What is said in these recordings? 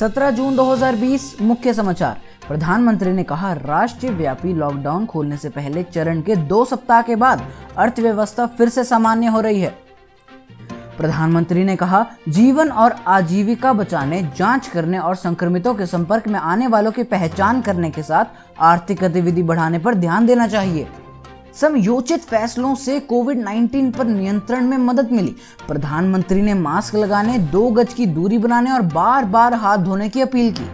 17 जून 2020 मुख्य समाचार। प्रधानमंत्री ने कहा, राष्ट्रीय व्यापी लॉकडाउन खोलने से पहले चरण के दो सप्ताह के बाद अर्थव्यवस्था फिर से सामान्य हो रही है। प्रधानमंत्री ने कहा, जीवन और आजीविका बचाने, जाँच करने और संक्रमितों के संपर्क में आने वालों की पहचान करने के साथ आर्थिक गतिविधि बढ़ाने पर ध्यान देना चाहिए। समयोचित फैसलों से कोविड 19 पर नियंत्रण में मदद मिली। प्रधानमंत्री ने मास्क लगाने, दो गज की दूरी बनाने और बार बार हाथ धोने की अपील की।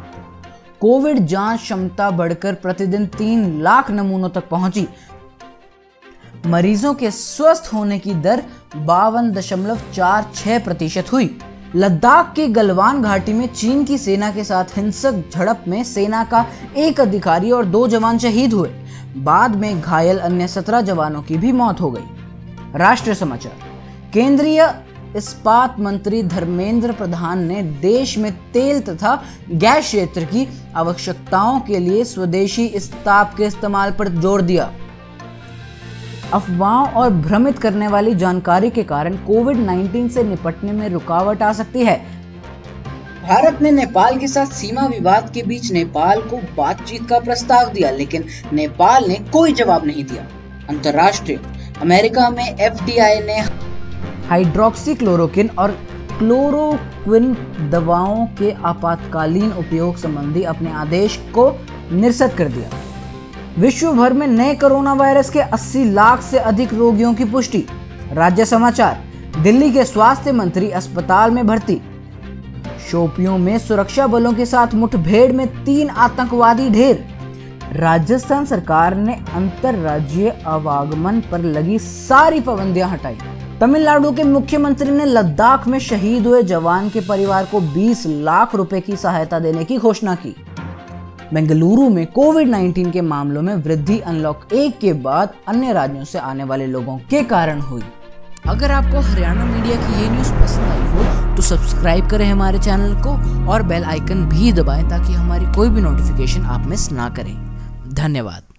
कोविड जाँच क्षमता बढ़कर प्रतिदिन तीन लाख नमूनों तक पहुँची। मरीजों के स्वस्थ होने की दर बावन दशमलव चार छह प्रतिशत हुई। लद्दाख के गलवान घाटी में चीन की सेना के साथ हिंसक झड़प में सेना का एक अधिकारी और दो जवान शहीद हुए। बाद में घायल अन्य सत्रह जवानों की भी मौत हो गई। राष्ट्रीय समाचार। केंद्रीय इस्पात मंत्री धर्मेंद्र प्रधान ने देश में तेल तथा गैस क्षेत्र की आवश्यकताओं के लिए स्वदेशी इस्ताप के इस्तेमाल पर ज़ोर दिया। अफवाहों और भ्रमित करने वाली जानकारी के कारण कोविड 19 से निपटने में रुकावट आ सकती है। भारत ने नेपाल के साथ सीमा विवाद के बीच नेपाल को बातचीत का प्रस्ताव दिया, लेकिन नेपाल ने कोई जवाब नहीं दिया। अंतर्राष्ट्रीय अमेरिका में एफडीआई ने हाइड्रोक्सी क्लोरोकिन और क्लोरोक्विन दवाओं के आपातकालीन उपयोग संबंधी अपने आदेश को निरस्त कर दिया। विश्व भर में नए कोरोना वायरस के 80 लाख से अधिक रोगियों की पुष्टि। राज्य समाचार, दिल्ली के स्वास्थ्य मंत्री अस्पताल में भर्ती। शोपियों में सुरक्षा बलों के साथ मुठभेड़ में तीन आतंकवादी ढेर। राजस्थान सरकार ने अंतरराज्यीय आवागमन पर लगी सारी पाबंदियाँ हटाई। तमिलनाडु के मुख्यमंत्री ने लद्दाख में शहीद हुए जवान के परिवार को 20 लाख रुपए की सहायता देने की घोषणा की। बेंगलुरु में कोविड 19 के मामलों में वृद्धि अनलॉक एक के बाद अन्य राज्यों से आने वाले लोगों के कारण हुई। अगर आपको हरियाणा मीडिया की ये न्यूज़ पसंद आई हो तो सब्सक्राइब करें हमारे चैनल को और बेल आइकन भी दबाएँ ताकि हमारी कोई भी नोटिफिकेशन आप मिस ना करें। धन्यवाद।